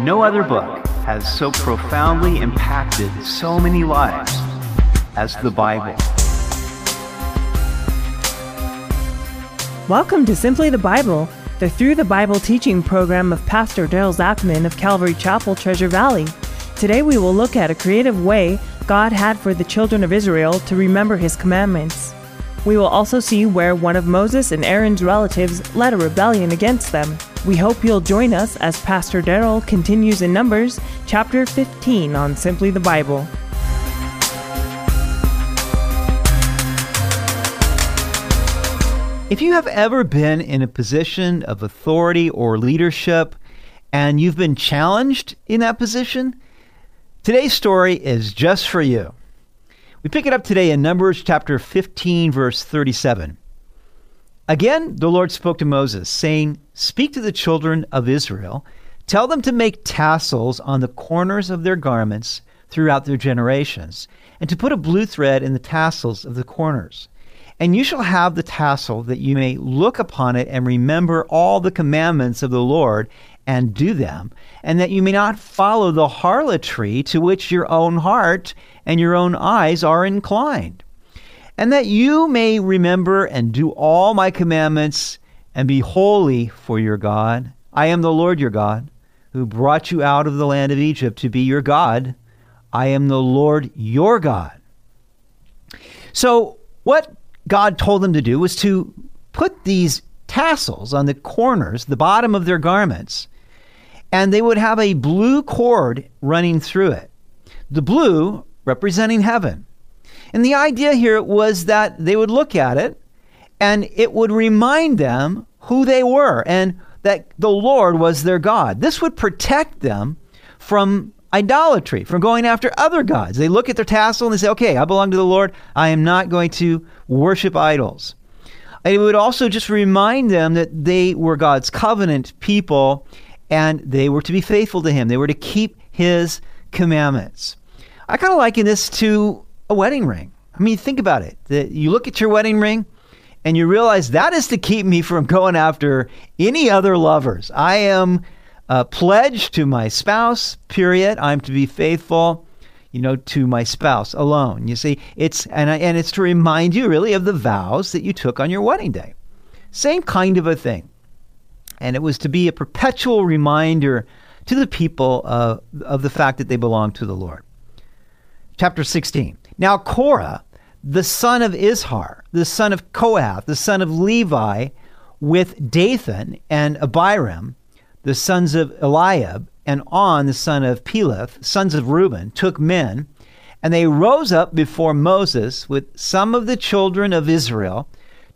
No other book has so profoundly impacted so many lives as the Bible. Welcome to Simply the Bible, the Through the Bible teaching program of Pastor Daryl Zachman of Calvary Chapel, Treasure Valley. Today we will look at a creative way God had for the children of Israel to remember his commandments. We will also see where one of Moses and Aaron's relatives led a rebellion against them. We hope you'll join us as Pastor Daryl continues in Numbers chapter 15 on Simply the Bible. If you have ever been in a position of authority or leadership and you've been challenged in that position, today's story is just for you. We pick it up today in Numbers chapter 15, verse 37. Again, the Lord spoke to Moses, saying, Speak to the children of Israel, tell them to make tassels on the corners of their garments throughout their generations, and to put a blue thread in the tassels of the corners. And you shall have the tassel that you may look upon it and remember all the commandments of the Lord and do them, and that you may not follow the harlotry to which your own heart and your own eyes are inclined and that you may remember and do all my commandments and be holy for your God. I am the Lord your God, who brought you out of the land of Egypt to be your God. I am the Lord your God. So, what God told them to do was to put these tassels on the corners, the bottom of their garments, and they would have a blue cord running through it. The blue representing heaven, and the idea here was that they would look at it and it would remind them who they were and that the Lord was their God. This would protect them from idolatry, from going after other gods. They look at their tassel and they say, okay, I belong to the Lord. I am not going to worship idols. It would also just remind them that they were God's covenant people and they were to be faithful to Him. They were to keep His commandments. I kind of liken this to a wedding ring. I mean, think about it. The, you look at your wedding ring and you realize that is to keep me from going after any other lovers. I am uh, pledged to my spouse, period. I'm to be faithful, you know, to my spouse alone. You see, it's, and, I, and it's to remind you really of the vows that you took on your wedding day. Same kind of a thing. And it was to be a perpetual reminder to the people uh, of the fact that they belong to the Lord. Chapter 16. Now, Korah, the son of Izhar, the son of Kohath, the son of Levi, with Dathan and Abiram, the sons of Eliab, and On, the son of Peleth, sons of Reuben, took men, and they rose up before Moses with some of the children of Israel,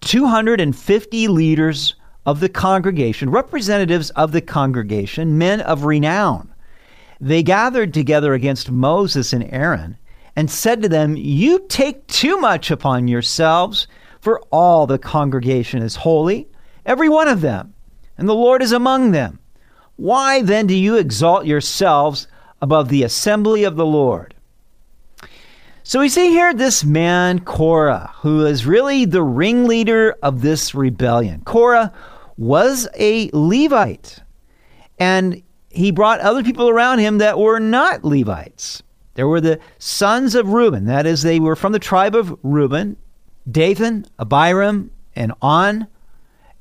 250 leaders of the congregation, representatives of the congregation, men of renown. They gathered together against Moses and Aaron and said to them, You take too much upon yourselves, for all the congregation is holy, every one of them, and the Lord is among them. Why then do you exalt yourselves above the assembly of the Lord? So we see here this man, Korah, who is really the ringleader of this rebellion. Korah was a Levite, and he brought other people around him that were not Levites. There were the sons of Reuben, that is, they were from the tribe of Reuben, Dathan, Abiram, and On.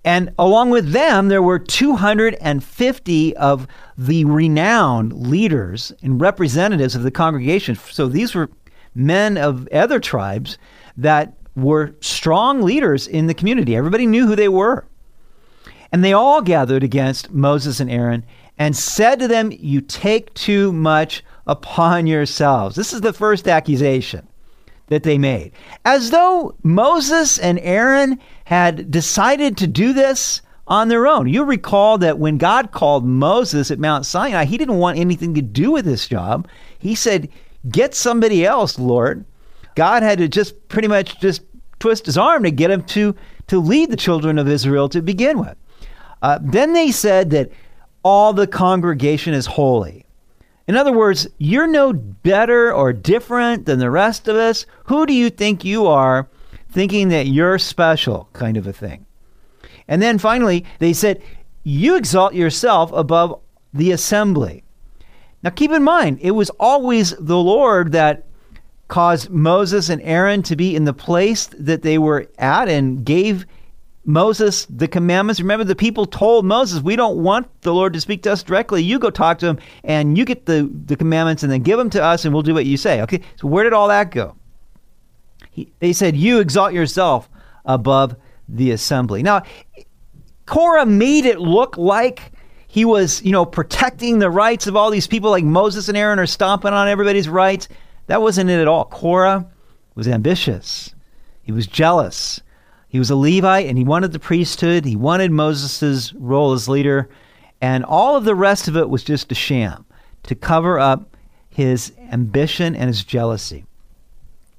And along with them, there were 250 of the renowned leaders and representatives of the congregation. So these were men of other tribes that were strong leaders in the community. Everybody knew who they were. And they all gathered against Moses and Aaron and said to them, You take too much upon yourselves. This is the first accusation that they made. As though Moses and Aaron had decided to do this on their own. You recall that when God called Moses at Mount Sinai, he didn't want anything to do with this job. He said, Get somebody else, Lord. God had to just pretty much just twist his arm to get him to, to lead the children of Israel to begin with. Uh, then they said that all the congregation is holy. In other words, you're no better or different than the rest of us. Who do you think you are thinking that you're special, kind of a thing? And then finally, they said, You exalt yourself above the assembly. Now, keep in mind, it was always the Lord that caused Moses and Aaron to be in the place that they were at and gave Moses the commandments. Remember, the people told Moses, We don't want the Lord to speak to us directly. You go talk to him and you get the, the commandments and then give them to us and we'll do what you say. Okay, so where did all that go? He, they said, You exalt yourself above the assembly. Now, Korah made it look like he was, you know, protecting the rights of all these people, like Moses and Aaron are stomping on everybody's rights. That wasn't it at all. Korah was ambitious, he was jealous. He was a Levite and he wanted the priesthood, he wanted Moses' role as leader, and all of the rest of it was just a sham to cover up his ambition and his jealousy.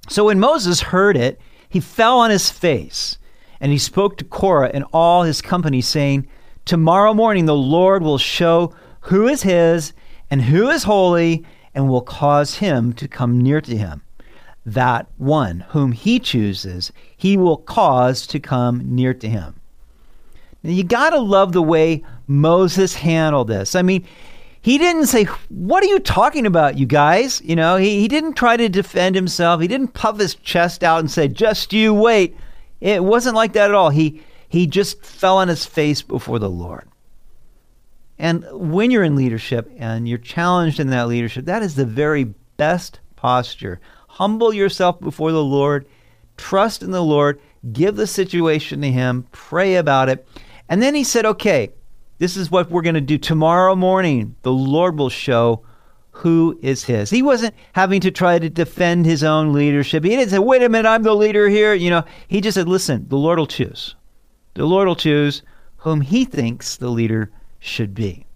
So when Moses heard it, he fell on his face and he spoke to Korah and all his company, saying, Tomorrow morning the Lord will show who is his and who is holy, and will cause him to come near to him. That one whom he chooses, he will cause to come near to him. Now, you got to love the way Moses handled this. I mean, he didn't say, What are you talking about, you guys? You know, he, he didn't try to defend himself. He didn't puff his chest out and say, Just you wait. It wasn't like that at all. He, he just fell on his face before the Lord. And when you're in leadership and you're challenged in that leadership, that is the very best posture. Humble yourself before the Lord, trust in the Lord, give the situation to Him, pray about it. And then he said, okay, this is what we're going to do. Tomorrow morning, the Lord will show who is his. He wasn't having to try to defend his own leadership. He didn't say, wait a minute, I'm the leader here. You know, he just said, listen, the Lord will choose. The Lord will choose whom he thinks the leader should be.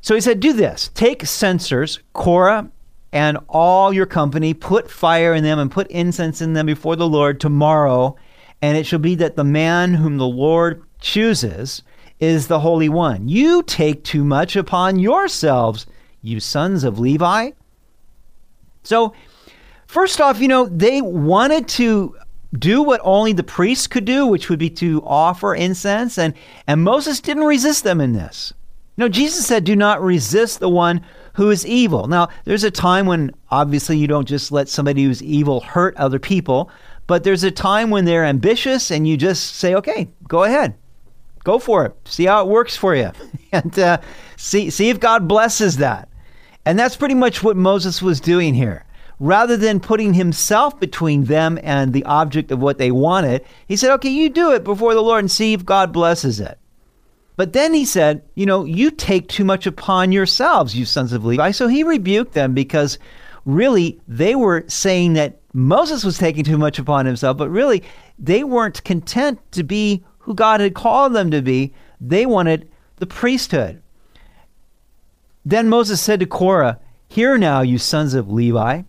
So he said, Do this take censers, Korah, and all your company, put fire in them and put incense in them before the Lord tomorrow. And it shall be that the man whom the Lord chooses is the Holy One. You take too much upon yourselves, you sons of Levi. So, first off, you know, they wanted to do what only the priests could do, which would be to offer incense. And, and Moses didn't resist them in this. No, Jesus said, Do not resist the one who is evil. Now, there's a time when obviously you don't just let somebody who's evil hurt other people, but there's a time when they're ambitious and you just say, Okay, go ahead. Go for it. See how it works for you. and uh, see, see if God blesses that. And that's pretty much what Moses was doing here rather than putting himself between them and the object of what they wanted, he said, Okay, you do it before the Lord and see if God blesses it. But then he said, You know, you take too much upon yourselves, you sons of Levi. So he rebuked them because really they were saying that Moses was taking too much upon himself, but really they weren't content to be who God had called them to be. They wanted the priesthood. Then Moses said to Korah, Hear now, you sons of Levi.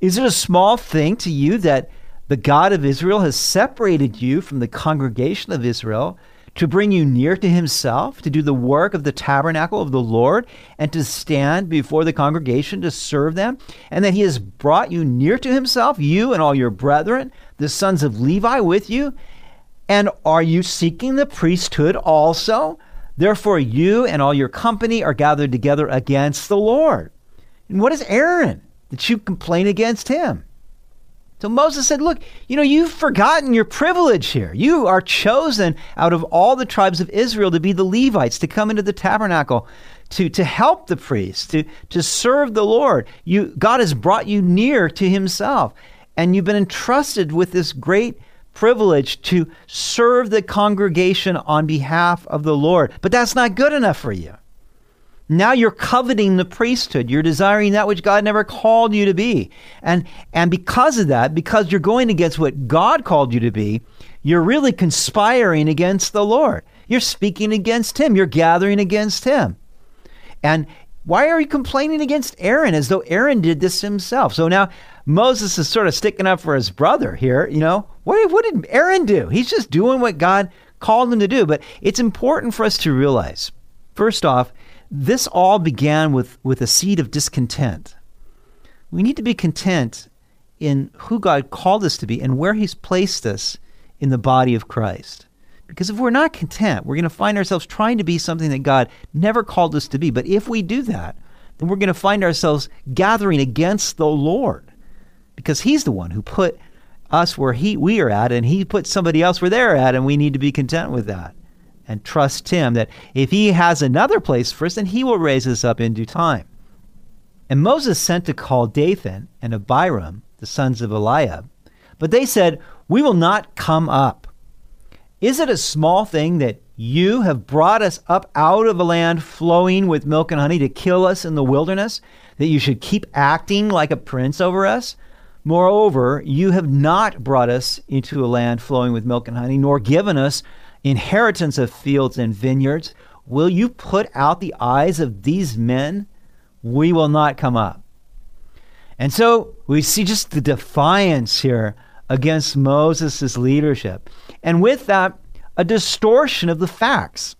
Is it a small thing to you that the God of Israel has separated you from the congregation of Israel to bring you near to himself, to do the work of the tabernacle of the Lord, and to stand before the congregation to serve them, and that he has brought you near to himself, you and all your brethren, the sons of Levi with you? And are you seeking the priesthood also? Therefore, you and all your company are gathered together against the Lord. And what is Aaron? that you complain against him. So Moses said, Look, you know, you've forgotten your privilege here. You are chosen out of all the tribes of Israel to be the Levites, to come into the tabernacle, to, to help the priests, to, to serve the Lord. You, God has brought you near to himself, and you've been entrusted with this great privilege to serve the congregation on behalf of the Lord. But that's not good enough for you. Now you're coveting the priesthood. You're desiring that which God never called you to be. And, and because of that, because you're going against what God called you to be, you're really conspiring against the Lord. You're speaking against Him. You're gathering against Him. And why are you complaining against Aaron as though Aaron did this himself? So now Moses is sort of sticking up for his brother here. You know, what, what did Aaron do? He's just doing what God called him to do. But it's important for us to realize, first off, this all began with, with a seed of discontent. We need to be content in who God called us to be and where He's placed us in the body of Christ. Because if we're not content, we're going to find ourselves trying to be something that God never called us to be. But if we do that, then we're going to find ourselves gathering against the Lord because He's the one who put us where he, we are at, and He put somebody else where they're at, and we need to be content with that and trust Him that if He has another place for us, then He will raise us up in due time. And Moses sent to call Dathan and Abiram, the sons of Eliab, but they said, We will not come up. Is it a small thing that you have brought us up out of a land flowing with milk and honey to kill us in the wilderness, that you should keep acting like a prince over us? Moreover, you have not brought us into a land flowing with milk and honey, nor given us inheritance of fields and vineyards. Will you put out the eyes of these men? We will not come up. And so we see just the defiance here against Moses' leadership. And with that, a distortion of the facts.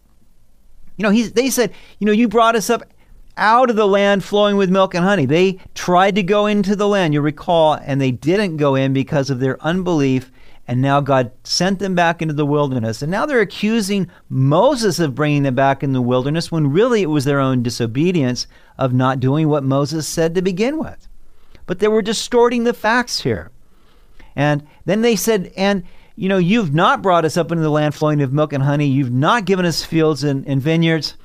You know, he, they said, you know, you brought us up out of the land flowing with milk and honey. They tried to go into the land, you recall, and they didn't go in because of their unbelief. And now God sent them back into the wilderness. And now they're accusing Moses of bringing them back in the wilderness when really it was their own disobedience of not doing what Moses said to begin with. But they were distorting the facts here. And then they said, and you know, you've not brought us up into the land flowing with milk and honey. You've not given us fields and, and vineyards.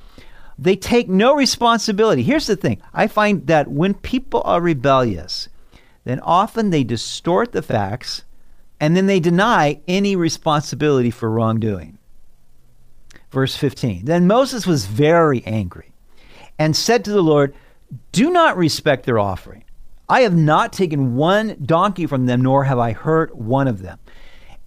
They take no responsibility. Here's the thing I find that when people are rebellious, then often they distort the facts and then they deny any responsibility for wrongdoing. Verse 15 Then Moses was very angry and said to the Lord, Do not respect their offering. I have not taken one donkey from them, nor have I hurt one of them.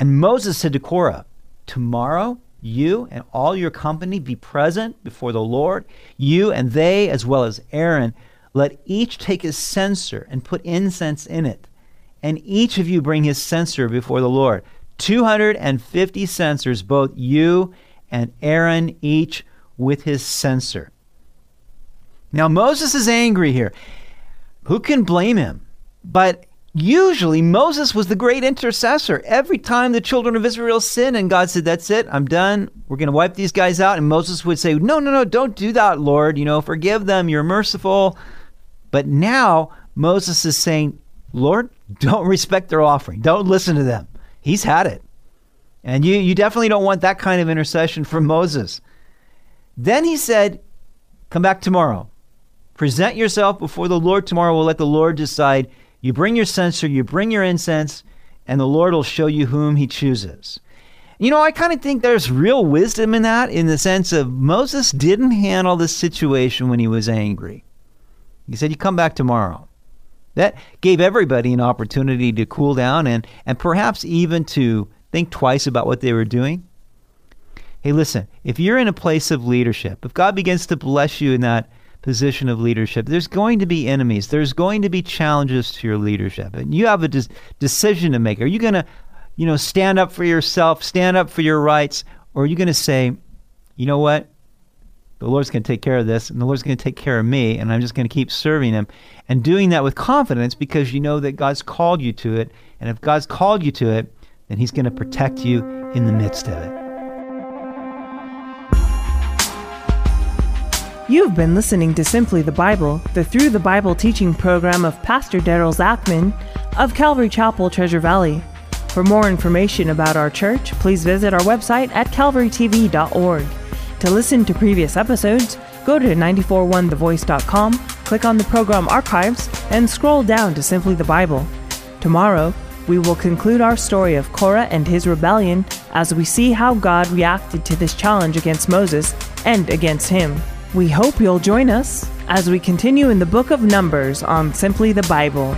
And Moses said to Korah, Tomorrow you and all your company be present before the Lord, you and they, as well as Aaron. Let each take his censer and put incense in it, and each of you bring his censer before the Lord. 250 censers, both you and Aaron, each with his censer. Now, Moses is angry here. Who can blame him? But Usually, Moses was the great intercessor. Every time the children of Israel sinned, and God said, That's it, I'm done. We're going to wipe these guys out. And Moses would say, No, no, no, don't do that, Lord. You know, forgive them. You're merciful. But now, Moses is saying, Lord, don't respect their offering. Don't listen to them. He's had it. And you, you definitely don't want that kind of intercession from Moses. Then he said, Come back tomorrow. Present yourself before the Lord tomorrow. We'll let the Lord decide you bring your censer, you bring your incense, and the Lord will show you whom he chooses. You know, I kind of think there's real wisdom in that, in the sense of Moses didn't handle the situation when he was angry. He said, You come back tomorrow. That gave everybody an opportunity to cool down and, and perhaps even to think twice about what they were doing. Hey, listen, if you're in a place of leadership, if God begins to bless you in that position of leadership, there's going to be enemies. There's going to be challenges to your leadership. And you have a de- decision to make. Are you going to, you know, stand up for yourself, stand up for your rights, or are you going to say, you know what? The Lord's going to take care of this, and the Lord's going to take care of me, and I'm just going to keep serving Him. And doing that with confidence because you know that God's called you to it. And if God's called you to it, then He's going to protect you in the midst of it. You've been listening to Simply the Bible, the Through the Bible teaching program of Pastor Daryl Zachman of Calvary Chapel, Treasure Valley. For more information about our church, please visit our website at calvarytv.org. To listen to previous episodes, go to 941thevoice.com, click on the program archives, and scroll down to Simply the Bible. Tomorrow, we will conclude our story of Korah and his rebellion as we see how God reacted to this challenge against Moses and against him. We hope you'll join us as we continue in the book of Numbers on Simply the Bible.